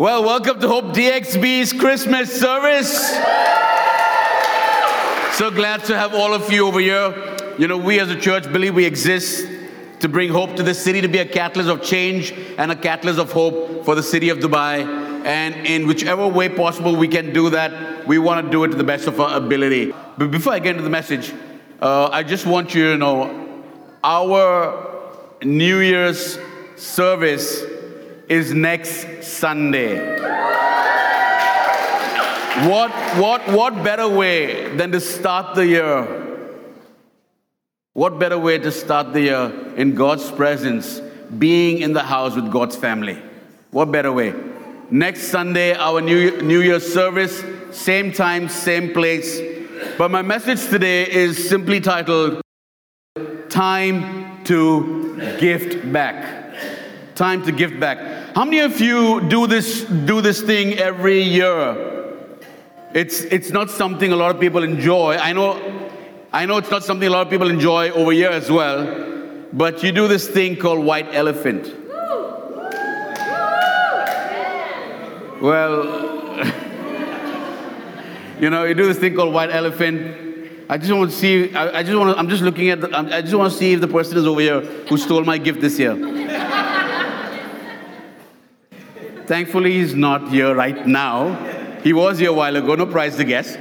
Well, welcome to Hope DXB's Christmas service. So glad to have all of you over here. You know, we as a church believe we exist to bring hope to the city, to be a catalyst of change and a catalyst of hope for the city of Dubai. And in whichever way possible we can do that, we want to do it to the best of our ability. But before I get into the message, uh, I just want you to know our New Year's service is next Sunday. What, what, what better way than to start the year? What better way to start the year in God's presence, being in the house with God's family? What better way? Next Sunday, our New, New Year's service, same time, same place. But my message today is simply titled Time to Gift Back. Time to give back. How many of you do this do this thing every year? It's, it's not something a lot of people enjoy. I know, I know it's not something a lot of people enjoy over here as well, but you do this thing called white elephant. Well, you know, you do this thing called white elephant. I just want to see, I, I just want to, I'm just looking at, the, I just want to see if the person is over here who stole my gift this year. Thankfully, he's not here right now. He was here a while ago, no prize to guess.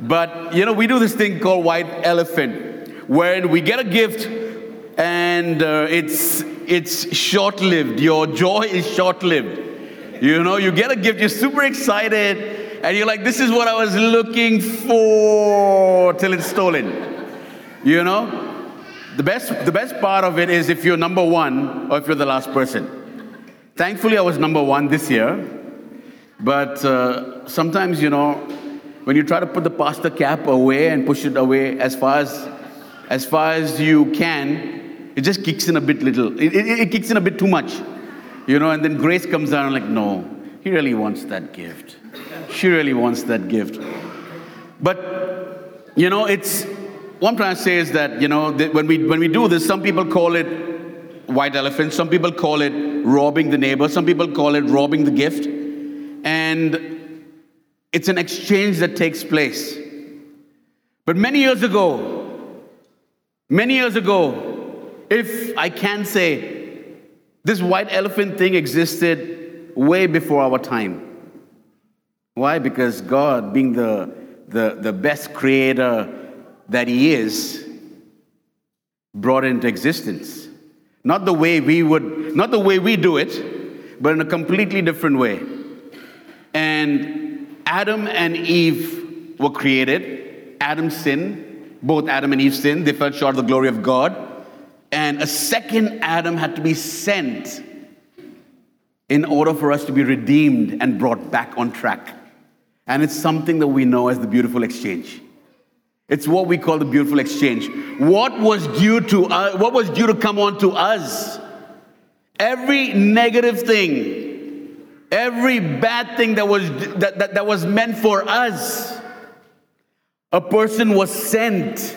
But, you know, we do this thing called white elephant, where we get a gift and uh, it's, it's short lived. Your joy is short lived. You know, you get a gift, you're super excited, and you're like, this is what I was looking for till it's stolen. You know? The best, the best part of it is if you're number one or if you're the last person. Thankfully, I was number one this year. But uh, sometimes, you know, when you try to put the pastor cap away and push it away as far as, as far as you can, it just kicks in a bit little. It, it, it kicks in a bit too much. You know, and then grace comes down like, no, he really wants that gift. She really wants that gift. But, you know, it's, I'm trying to say is that, you know, that when, we, when we do this, some people call it white elephant, some people call it robbing the neighbor, some people call it robbing the gift. And it's an exchange that takes place. But many years ago, many years ago, if I can say, this white elephant thing existed way before our time. Why? Because God, being the, the, the best creator that He is, brought into existence. Not the way we would, not the way we do it, but in a completely different way. And Adam and Eve were created. Adam sinned. Both Adam and Eve sinned. They fell short of the glory of God. And a second Adam had to be sent in order for us to be redeemed and brought back on track. And it's something that we know as the beautiful exchange. It's what we call the beautiful exchange. What was due to what was due to come on to us? Every negative thing Every bad thing that was, that, that, that was meant for us, a person was sent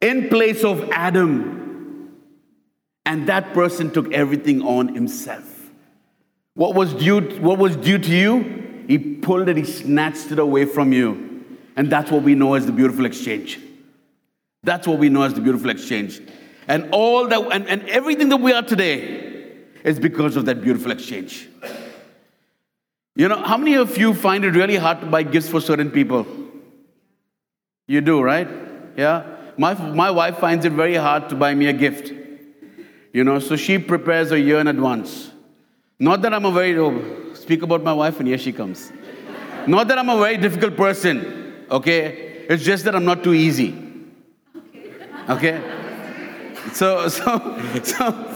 in place of Adam. And that person took everything on himself. What was due, what was due to you, he pulled it, he snatched it away from you. And that's what we know as the beautiful exchange. That's what we know as the beautiful exchange. And all that and, and everything that we are today is because of that beautiful exchange. You know, how many of you find it really hard to buy gifts for certain people? You do, right? Yeah? My, my wife finds it very hard to buy me a gift. You know, so she prepares a year in advance. Not that I'm a very, oh, speak about my wife, and here she comes. Not that I'm a very difficult person, okay? It's just that I'm not too easy. Okay? So, so, so,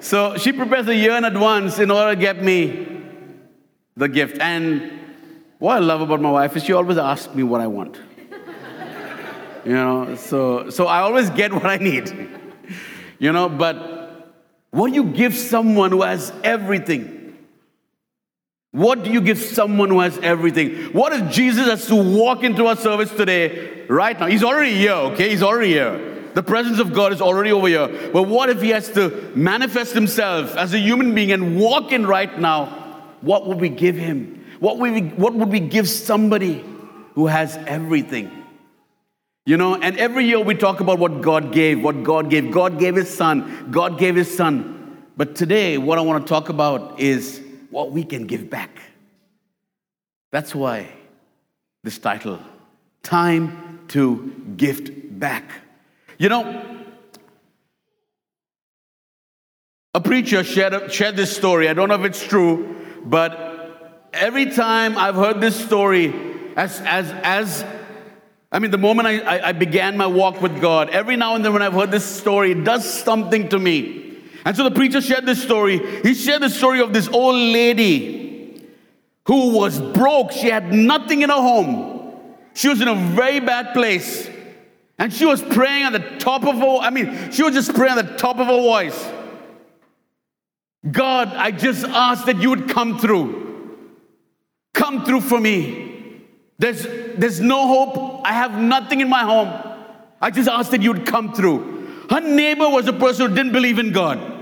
so she prepares a year in advance in order to get me the gift. And what I love about my wife is she always asks me what I want. you know, so so I always get what I need. you know, but what you give someone who has everything? What do you give someone who has everything? What if Jesus has to walk into our service today, right now? He's already here, okay? He's already here. The presence of God is already over here. But what if he has to manifest himself as a human being and walk in right now? what would we give him? What would we, what would we give somebody who has everything? You know, and every year we talk about what God gave, what God gave. God gave his son, God gave his son. But today, what I want to talk about is what we can give back. That's why this title, Time to Gift Back. You know, a preacher shared, shared this story. I don't know if it's true, but every time I've heard this story, as, as, as I mean, the moment I, I, I began my walk with God, every now and then when I've heard this story, it does something to me. And so the preacher shared this story. He shared the story of this old lady who was broke. She had nothing in her home. She was in a very bad place. And she was praying at the top of her, I mean, she was just praying at the top of her voice. God, I just ask that you would come through. Come through for me. There's, there's no hope. I have nothing in my home. I just ask that you would come through. Her neighbor was a person who didn't believe in God.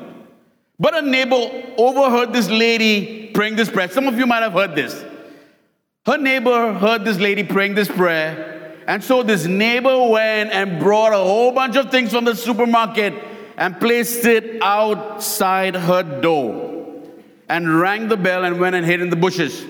But a neighbor overheard this lady praying this prayer. Some of you might have heard this. Her neighbor heard this lady praying this prayer. And so this neighbor went and brought a whole bunch of things from the supermarket and placed it outside her door and rang the bell and went and hid in the bushes.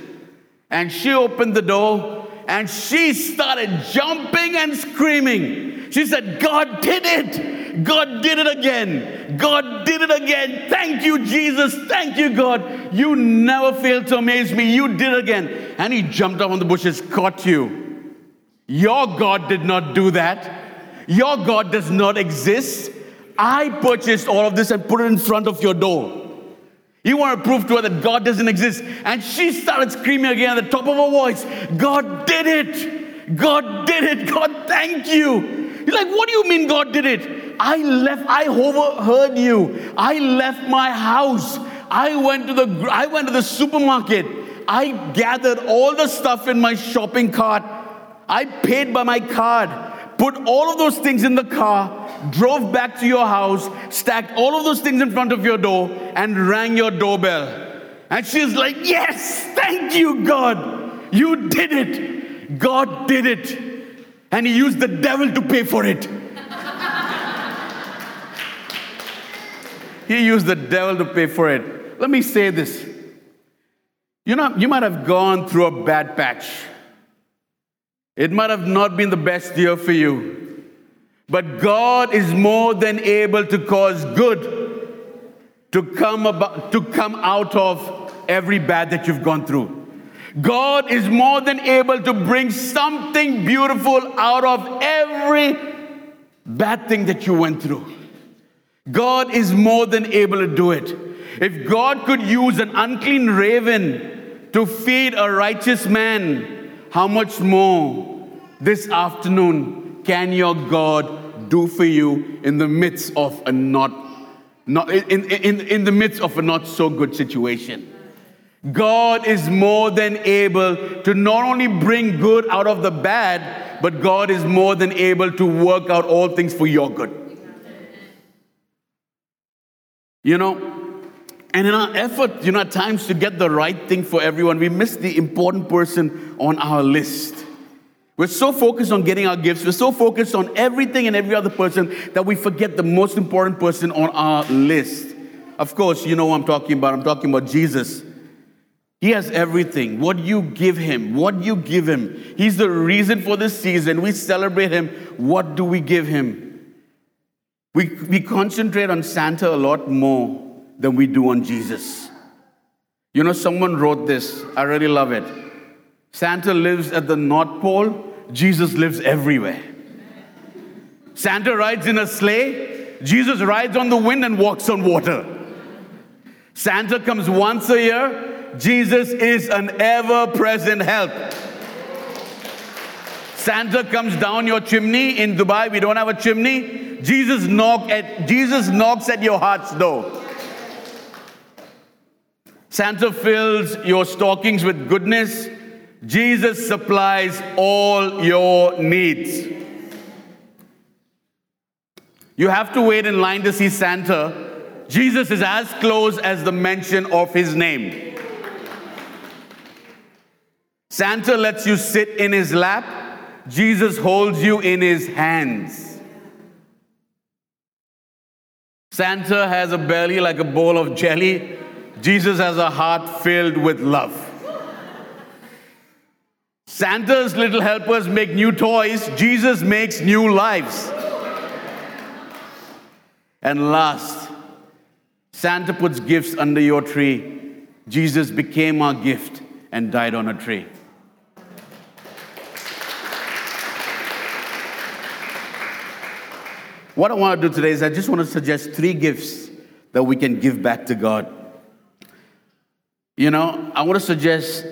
And she opened the door and she started jumping and screaming. She said, God did it. God did it again. God did it again. Thank you, Jesus. Thank you, God. You never failed to amaze me. You did it again. And he jumped up on the bushes, caught you. Your God did not do that. Your God does not exist. I purchased all of this and put it in front of your door. You want to prove to her that God doesn't exist. And she started screaming again at the top of her voice, God did it! God did it! God, thank you! You're like, what do you mean God did it? I left, I overheard you. I left my house. I went to the I went to the supermarket. I gathered all the stuff in my shopping cart. I paid by my card put all of those things in the car, drove back to your house, stacked all of those things in front of your door, and rang your doorbell. And she's like, Yes, thank you, God. You did it. God did it. And He used the devil to pay for it. He used the devil to pay for it. Let me say this. You know, you might have gone through a bad patch. It might have not been the best year for you, but God is more than able to cause good to come about, to come out of every bad that you've gone through. God is more than able to bring something beautiful out of every bad thing that you went through. God is more than able to do it. If God could use an unclean raven to feed a righteous man, how much more this afternoon can your God do for you in the midst of a not, not in, in, in the midst of a not so good situation? God is more than able to not only bring good out of the bad, but God is more than able to work out all things for your good. You know, and in our effort, you know, at times to get the right thing for everyone, we miss the important person on our list. We're so focused on getting our gifts, we're so focused on everything and every other person that we forget the most important person on our list. Of course, you know what I'm talking about. I'm talking about Jesus. He has everything. What you give him, what you give him. He's the reason for this season. We celebrate him. What do we give him? We, we concentrate on Santa a lot more than we do on Jesus. You know, someone wrote this. I really love it. Santa lives at the North Pole, Jesus lives everywhere. Santa rides in a sleigh, Jesus rides on the wind and walks on water. Santa comes once a year, Jesus is an ever present help. Santa comes down your chimney in Dubai, we don't have a chimney. Jesus knock at Jesus knocks at your heart's door. Santa fills your stockings with goodness. Jesus supplies all your needs. You have to wait in line to see Santa. Jesus is as close as the mention of his name. Santa lets you sit in his lap, Jesus holds you in his hands. Santa has a belly like a bowl of jelly, Jesus has a heart filled with love. Santa's little helpers make new toys, Jesus makes new lives. And last, Santa puts gifts under your tree. Jesus became our gift and died on a tree. What I want to do today is I just want to suggest three gifts that we can give back to God. You know, I want to suggest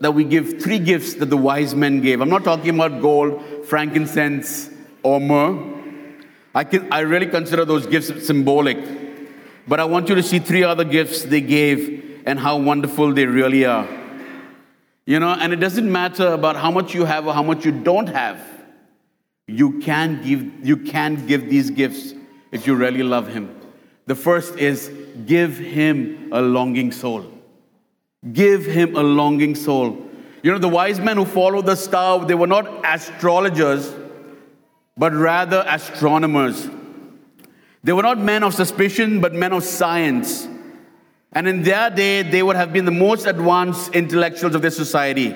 that we give three gifts that the wise men gave. I'm not talking about gold, frankincense, or myrrh. I, can, I really consider those gifts symbolic. But I want you to see three other gifts they gave and how wonderful they really are. You know, and it doesn't matter about how much you have or how much you don't have. You can give, you can give these gifts if you really love Him. The first is give Him a longing soul. Give him a longing soul. You know, the wise men who followed the star, they were not astrologers, but rather astronomers. They were not men of suspicion, but men of science. And in their day, they would have been the most advanced intellectuals of their society.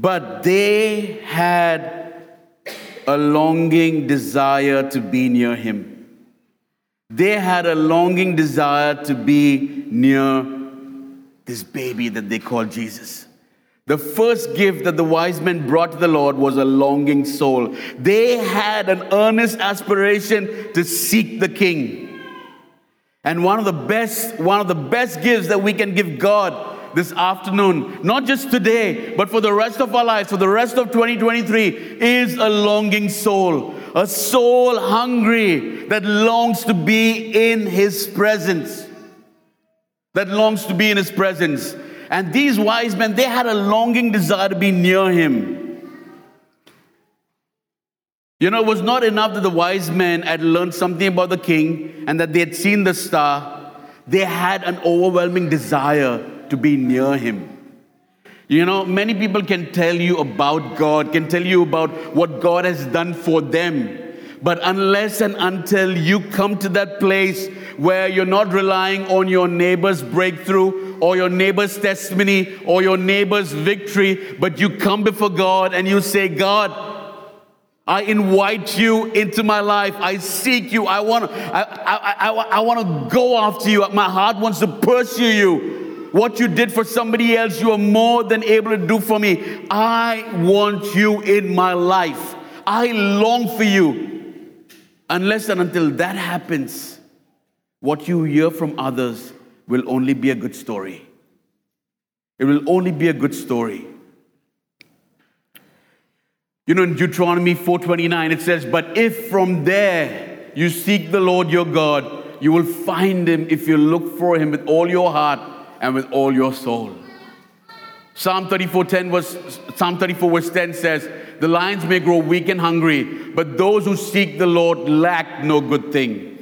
But they had a longing desire to be near him. They had a longing desire to be near this baby that they call Jesus. The first gift that the wise men brought to the Lord was a longing soul. They had an earnest aspiration to seek the king. And one of the best one of the best gifts that we can give God this afternoon, not just today, but for the rest of our lives, for the rest of 2023 is a longing soul a soul hungry that longs to be in His presence. That longs to be in His presence. And these wise men, they had a longing desire to be near Him. You know, it was not enough that the wise men had learned something about the king and that they had seen the star. They had an overwhelming desire to be near him. You know, many people can tell you about God, can tell you about what God has done for them. But unless and until you come to that place where you're not relying on your neighbor's breakthrough or your neighbor's testimony or your neighbor's victory, but you come before God and you say, God, I invite you into my life. I seek you. I want to I, I, I, I want to go after you. My heart wants to pursue you. What you did for somebody else, you are more than able to do for me. I want you in my life. I long for you. Unless and until that happens, what you hear from others will only be a good story. It will only be a good story. You know, in Deuteronomy 4:29, it says, But if from there you seek the Lord your God, you will find him if you look for him with all your heart and with all your soul. Psalm 34, 10 was, Psalm 34 verse 10 says, The lions may grow weak and hungry, but those who seek the Lord lack no good thing.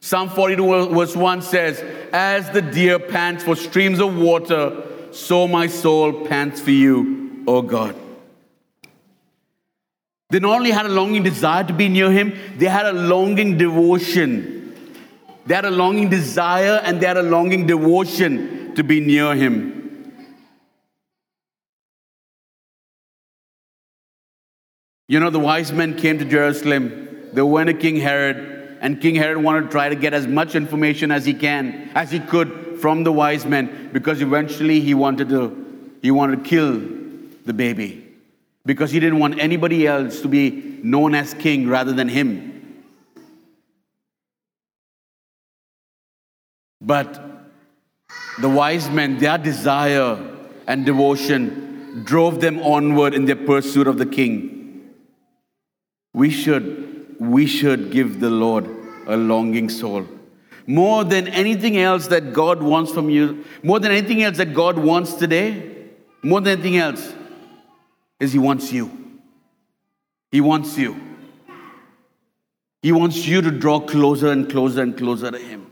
Psalm 42 verse 1 says, As the deer pants for streams of water, so my soul pants for you, O God. They not only had a longing desire to be near him, they had a longing devotion. They had a longing desire and they had a longing devotion to be near him. You know, the wise men came to Jerusalem. They went to King Herod, and King Herod wanted to try to get as much information as he can, as he could from the wise men, because eventually he wanted to, he wanted to kill the baby. Because he didn't want anybody else to be known as king rather than him. But the wise men, their desire and devotion drove them onward in their pursuit of the king. We should, we should give the Lord a longing soul. More than anything else that God wants from you, more than anything else that God wants today, more than anything else, is He wants you. He wants you. He wants you to draw closer and closer and closer to Him.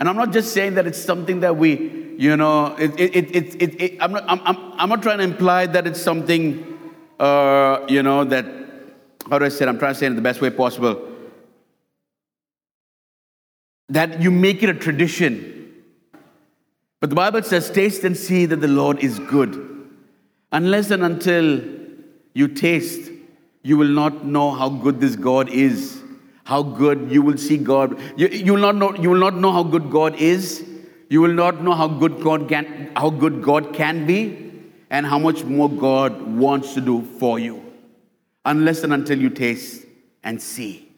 And I'm not just saying that it's something that we, you know, it, it, it, it, it, I'm, not, I'm, I'm, I'm not trying to imply that it's something, uh, you know, that, how do I say it? I'm trying to say it in the best way possible. That you make it a tradition. But the Bible says, taste and see that the Lord is good. Unless and until you taste, you will not know how good this God is. How good you will see God. You, you, will not know, you will not know how good God is. You will not know how good God can, how good God can be, and how much more God wants to do for you. Unless and until you taste and see.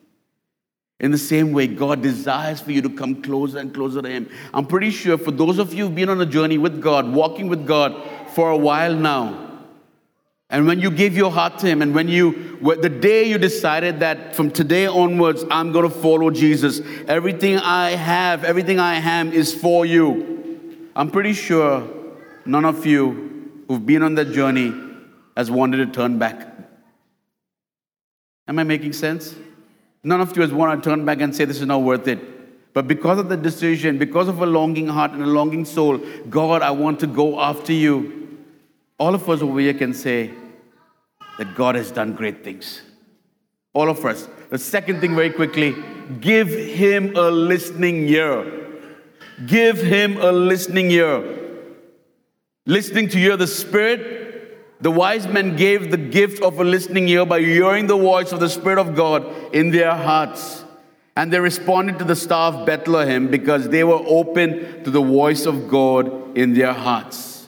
In the same way, God desires for you to come closer and closer to Him. I'm pretty sure for those of you who've been on a journey with God, walking with God for a while now, and when you gave your heart to Him, and when you, the day you decided that from today onwards, I'm going to follow Jesus, everything I have, everything I am is for you. I'm pretty sure none of you who've been on that journey has wanted to turn back. Am I making sense? None of you has wanted to turn back and say, This is not worth it. But because of the decision, because of a longing heart and a longing soul, God, I want to go after you. All of us over here can say, that God has done great things. All of us. The second thing, very quickly, give Him a listening ear. Give Him a listening ear. Listening to hear the Spirit. The wise men gave the gift of a listening ear by hearing the voice of the Spirit of God in their hearts. And they responded to the star of Bethlehem because they were open to the voice of God in their hearts.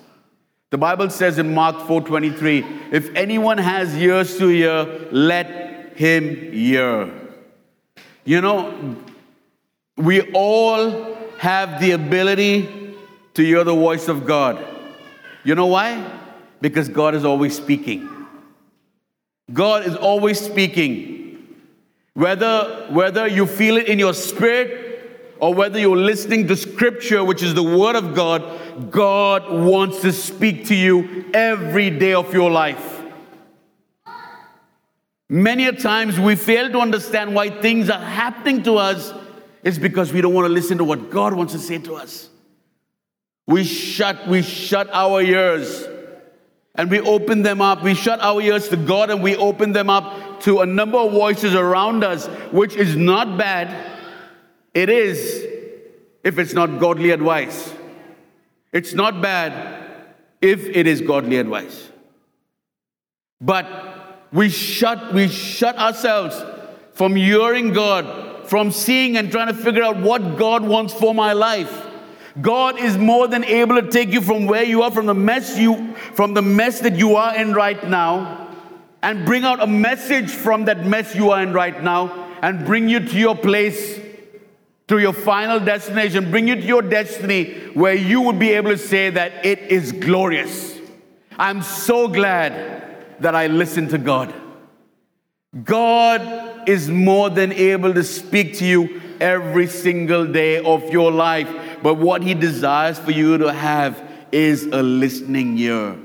The Bible says in Mark 4:23, if anyone has ears to hear, let him hear. You know, we all have the ability to hear the voice of God. You know why? Because God is always speaking. God is always speaking. Whether, whether you feel it in your spirit or whether you're listening to scripture, which is the word of God, God wants to speak to you every day of your life. Many a times we fail to understand why things are happening to us is because we don't want to listen to what God wants to say to us. We shut, we shut our ears and we open them up. We shut our ears to God and we open them up to a number of voices around us, which is not bad it is if it's not godly advice. It's not bad if it is godly advice. But we shut, we shut ourselves from hearing God, from seeing and trying to figure out what God wants for my life. God is more than able to take you from where you are, from the mess you, from the mess that you are in right now, and bring out a message from that mess you are in right now, and bring you to your place to your final destination, bring you to your destiny where you would be able to say that it is glorious. I'm so glad that I listened to God. God is more than able to speak to you every single day of your life, but what He desires for you to have is a listening ear.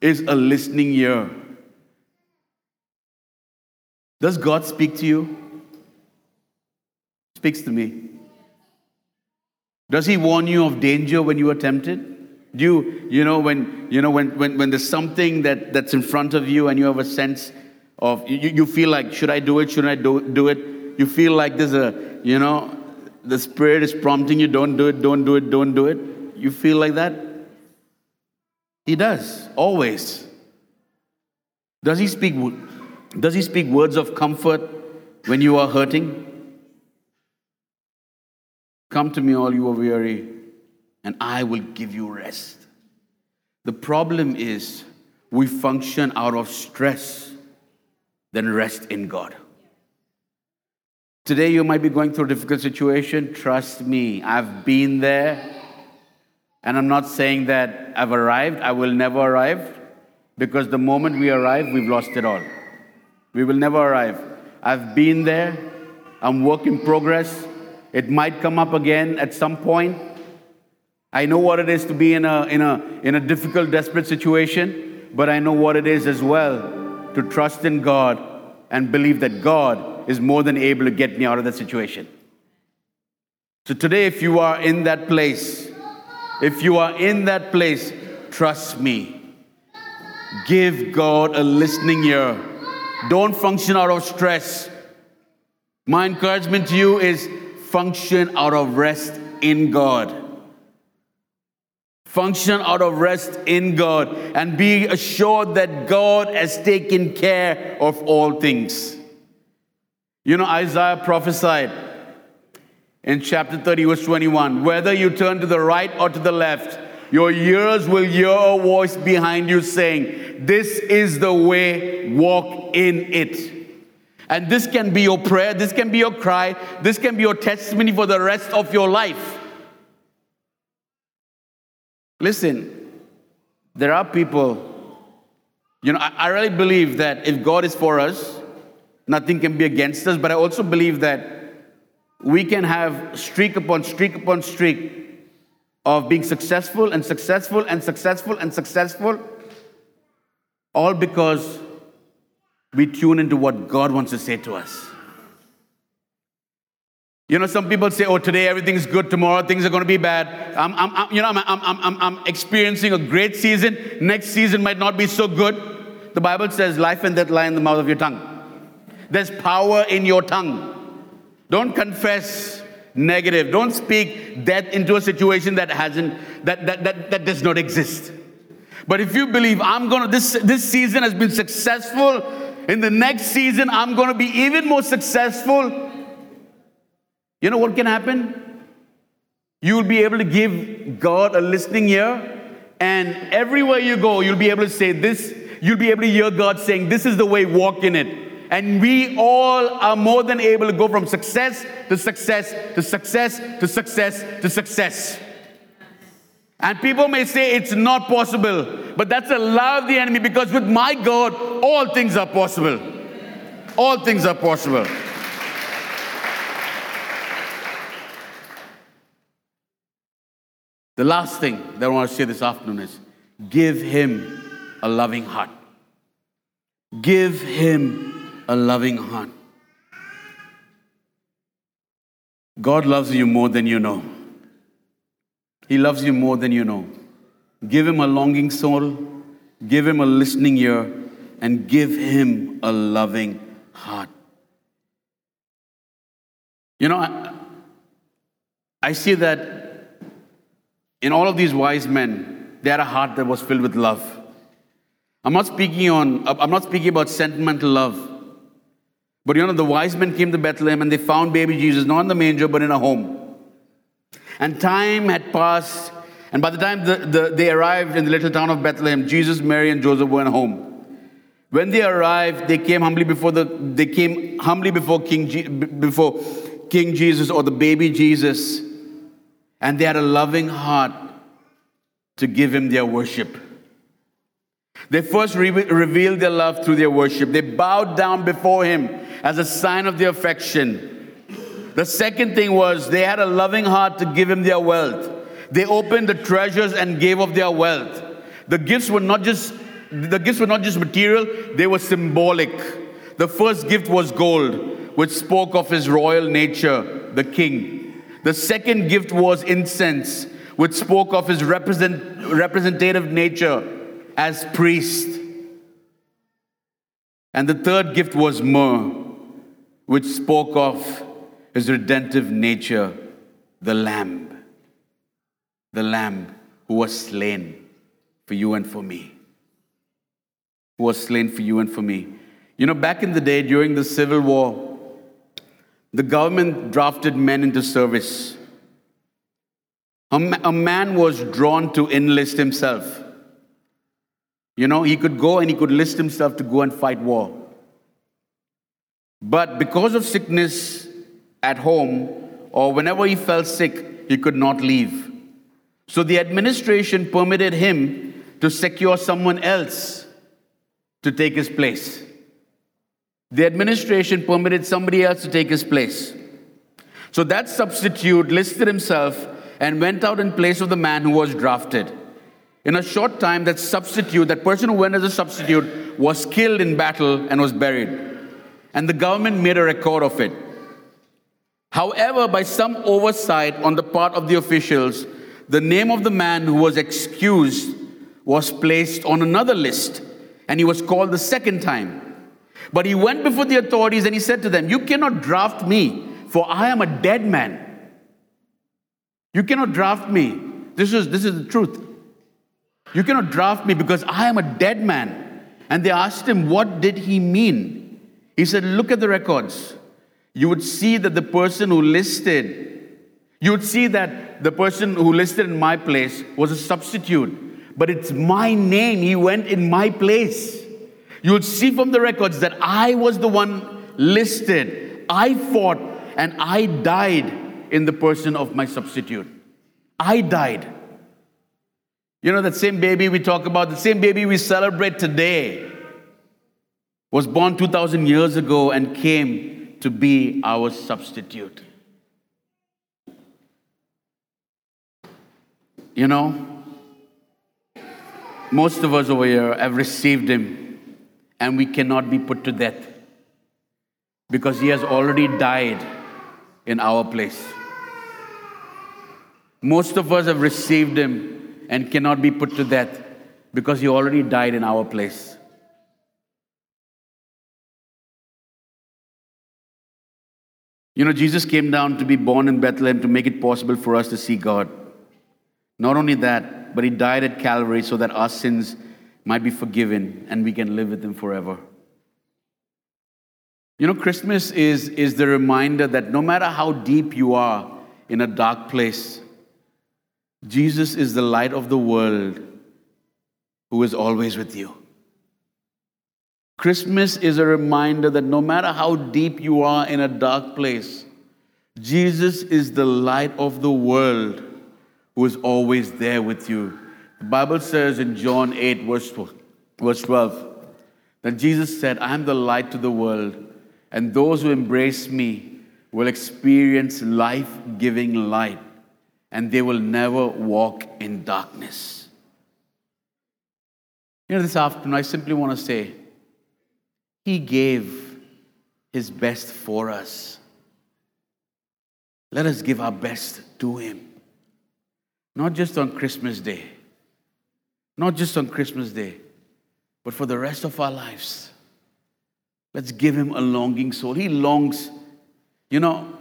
Is a listening ear. Does God speak to you? Speaks to me. Does he warn you of danger when you are tempted? Do you, you know, when, you know, when, when, when there's something that, that's in front of you and you have a sense of, you, you feel like, should I do it? Shouldn't I do, do it? You feel like there's a, you know, the Spirit is prompting you, don't do it, don't do it, don't do it. You feel like that? He does, always. Does he speak, does he speak words of comfort when you are hurting? Come to me, all you are weary, and I will give you rest. The problem is we function out of stress than rest in God. Today, you might be going through a difficult situation. Trust me, I've been there. And I'm not saying that I've arrived, I will never arrive, because the moment we arrive, we've lost it all. We will never arrive. I've been there, I'm work in progress. It might come up again at some point. I know what it is to be in a, in a, in a difficult, desperate situation, but I know what it is as well to trust in God and believe that God is more than able to get me out of that situation. So today, if you are in that place If you are in that place, trust me. Give God a listening ear. Don't function out of stress. My encouragement to you is function out of rest in God. Function out of rest in God and be assured that God has taken care of all things. You know, Isaiah prophesied in chapter 30, verse 21 whether you turn to the right or to the left, your ears will hear a voice behind you saying, This is the way, walk in it. And this can be your prayer, this can be your cry, this can be your testimony for the rest of your life. Listen, there are people, you know, I, I really believe that if God is for us, nothing can be against us, but I also believe that we can have streak upon streak upon streak of being successful and successful and successful and successful, all because we tune into what God wants to say to us. You know, some people say, oh, today everything's good, tomorrow things are going to be bad. I'm, I'm, I'm you know, I'm, I'm, I'm, I'm experiencing a great season. Next season might not be so good. The Bible says, life and death lie in the mouth of your tongue. There's power in your tongue. Don't confess negative. Don't speak death into a situation that hasn't, that, that, that, that does not exist. But if you believe I'm gonna, this, this season has been successful, in the next season I'm gonna be even more successful, you know what can happen? You will be able to give God a listening ear, and everywhere you go, you'll be able to say this, you'll be able to hear God saying, This is the way, walk in it. And we all are more than able to go from success to success to success to success to success. And people may say it's not possible, but that's a lie of the enemy because with my God, all things are possible. All things are possible. The last thing that I want to say this afternoon is give him a loving heart. Give him a loving heart. God loves you more than you know. He loves you more than you know. Give him a longing soul, give him a listening ear, and give him a loving heart. You know, I, I see that in all of these wise men, they had a heart that was filled with love. I'm not speaking on, I'm not speaking about sentimental love. But you know, the wise men came to Bethlehem and they found baby Jesus not in the manger but in a home. And time had passed, and by the time the, the, they arrived in the little town of Bethlehem, Jesus, Mary, and Joseph went home. When they arrived, they came humbly before the they came humbly before King before King Jesus or the baby Jesus and they had a loving heart to give him their worship. They first re- revealed their love through their worship. They bowed down before him as a sign of their affection. The second thing was they had a loving heart to give him their wealth. They opened the treasures and gave of their wealth. The gifts were not just the gifts were not just material, they were symbolic. The first gift was gold, which spoke of his royal nature, the king. The second gift was incense, which spoke of his represent, representative nature as priest. And the third gift was myrrh, which spoke of his redemptive nature, the lamb. The lamb who was slain for you and for me. Who was slain for you and for me. You know, back in the day during the Civil War, the government drafted men into service. A, a man was drawn to enlist himself. You know, he could go and he could list himself to go and fight war. But because of sickness at home, or whenever he felt sick, he could not leave. So the administration permitted him to secure someone else to take his place. The administration permitted somebody else to take his place. So that substitute listed himself and went out in place of the man who was drafted. In a short time, that substitute, that person who went as a substitute, was killed in battle and was buried. And the government made a record of it. However, by some oversight on the part of the officials, the name of the man who was excused was placed on another list, and he was called the second time. But he went before the authorities and he said to them, You cannot draft me, for I am a dead man. You cannot draft me. This is, this is the truth. You cannot draft me because I am a dead man. And they asked him, What did he mean? He said, Look at the records. You would see that the person who listed, you would see that the person who listed in my place was a substitute but it's my name. He went in my place. You would see from the records that I was the one listed. I fought and I died in the person of my substitute. I died. You know, that same baby we talk about, the same baby we celebrate today, was born 2,000 years ago and came to be our substitute. You know, most of us over here have received him, and we cannot be put to death because he has already died in our place. Most of us have received him and cannot be put to death because he already died in our place. You know, Jesus came down to be born in Bethlehem to make it possible for us to see God. Not only that, but he died at Calvary so that our sins might be forgiven and we can live with him forever. You know, Christmas is, is the reminder that no matter how deep you are in a dark place, Jesus is the light of the world who is always with you. Christmas is a reminder that no matter how deep you are in a dark place, Jesus is the light of the world who is always there with you. The Bible says in John 8, verse 12, that Jesus said, I am the light to the world, and those who embrace me will experience life giving light, and they will never walk in darkness. You know, this afternoon, I simply want to say, He gave His best for us. Let us give our best to Him. Not just on Christmas Day, not just on Christmas Day, but for the rest of our lives. Let's give him a longing soul. He longs, you know,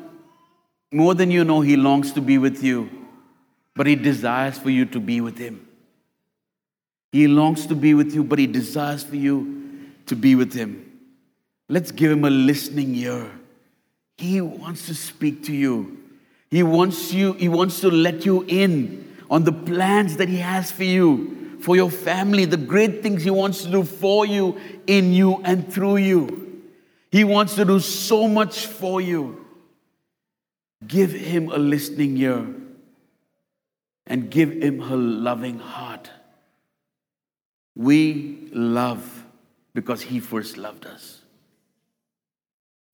more than you know, he longs to be with you, but he desires for you to be with him. He longs to be with you, but he desires for you to be with him. Let's give him a listening ear. He wants to speak to you. He wants you, he wants to let you in on the plans that He has for you, for your family, the great things He wants to do for you, in you, and through you. He wants to do so much for you. Give Him a listening ear and give Him a loving heart. We love because He first loved us.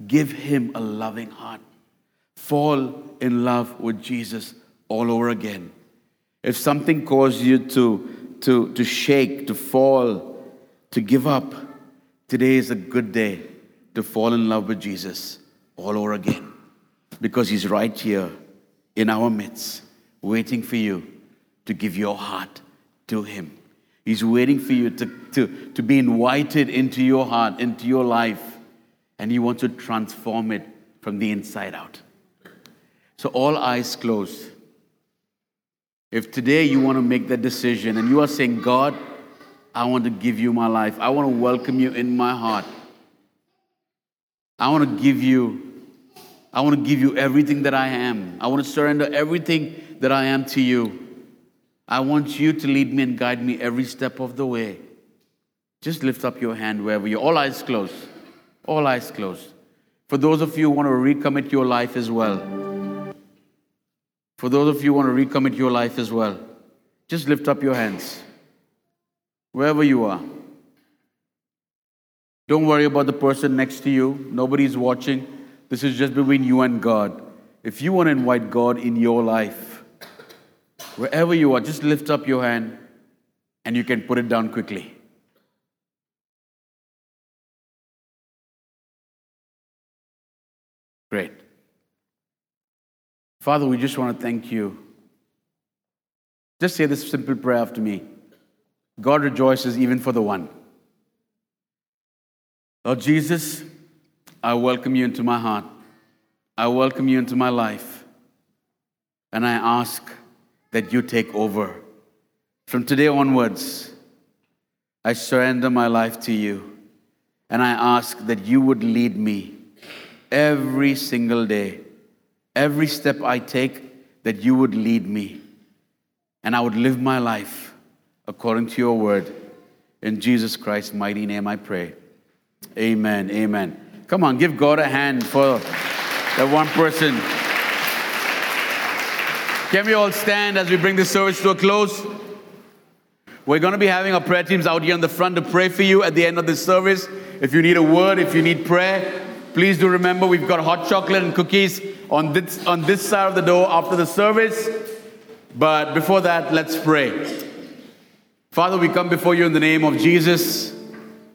Give Him a loving heart. Fall in love with Jesus all over again. If something caused you to, to, to shake, to fall, to give up, today is a good day to fall in love with Jesus all over again. Because He's right here in our midst, waiting for you to give your heart to Him. He's waiting for you to, to, to be invited into your heart, into your life, and He wants to transform it from the inside out. So, all eyes closed. If today you want to make that decision and you are saying, God, I want to give you my life, I want to welcome you in my heart. I want to give you, I want to give you everything that I am. I want to surrender everything that I am to you. I want you to lead me and guide me every step of the way. Just lift up your hand wherever you all eyes closed. All eyes closed. For those of you who want to recommit your life as well. For those of you who want to recommit your life as well, just lift up your hands wherever you are. Don't worry about the person next to you. Nobody's watching. This is just between you and God. If you want to invite God in your life, wherever you are, just lift up your hand and you can put it down quickly. Great. Father, we just want to thank you Just say this simple prayer after me God rejoices even for the one. Lord Jesus, I welcome you into my heart. I welcome you into my life. And I ask that you take over. From today onwards, I surrender my life to you. And I ask that you would lead me every single day. Every step I take, that you would lead me. And I would live my life according to your word. In Jesus Christ's mighty name I pray. Amen. Amen. Come on, give God a hand for that one person. Can we all stand as we bring this service to a close? We're going to be having our prayer teams out here in the front to pray for you at the end of this service. If you need a word, if you need prayer, please do remember we've got hot chocolate and cookies on this, on this side of the door after the service. But before that, let's pray. Father, we come before you in the name of Jesus.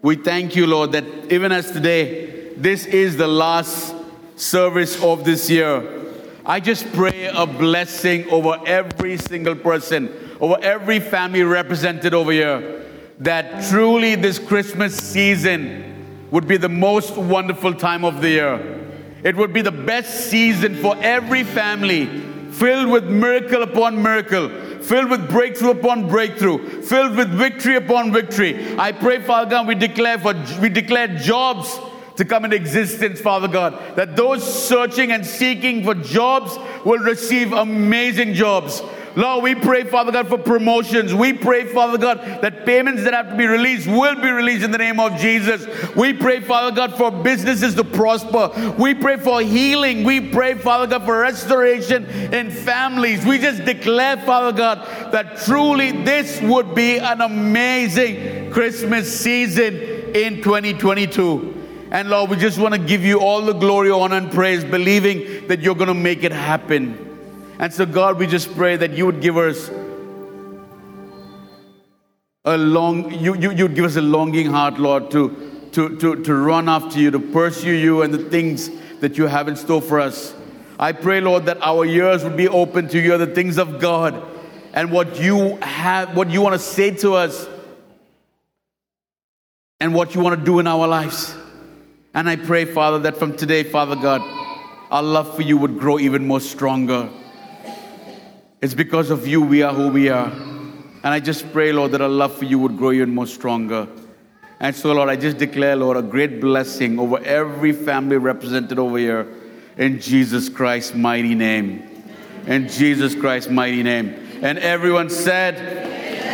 We thank you, Lord, that even as today, this is the last service of this year. I just pray a blessing over every single person, over every family represented over here, that truly this Christmas season would be the most wonderful time of the year. It would be the best season for every family, filled with miracle upon miracle filled with breakthrough upon breakthrough, filled with victory upon victory. I pray, Father God, we declare for we declare jobs to come into existence, Father God, that those searching and seeking for jobs will receive amazing jobs. Lord, we pray, Father God, for promotions. We pray, Father God, that payments that have to be released will be released in the name of Jesus. We pray, Father God, for businesses to prosper. We pray for healing. We pray, Father God, for restoration in families. We just declare, Father God, that truly this would be an amazing Christmas season in 2022. And Lord, we just want to give you all the glory, honor, and praise, believing that you're going to make it happen. And so, God, we just pray that you would give us a long, you, you, you'd give us a longing heart, Lord, to, to, to, to run after you, to pursue you and the things that you have in store for us. I pray, Lord, that our ears would be open to hear the things of God and what you have, what you want to say to us and what you want to do in our lives. And I pray, Father, that from today, Father God, our love for you would grow even more stronger. It's because of you we are who we are. And I just pray, Lord, that our love for you would grow even more stronger. And so, Lord, I just declare, Lord, a great blessing over every family represented over here in Jesus Christ's mighty name. In Jesus Christ's mighty name. And everyone said,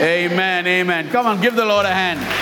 Amen, amen. amen. Come on, give the Lord a hand.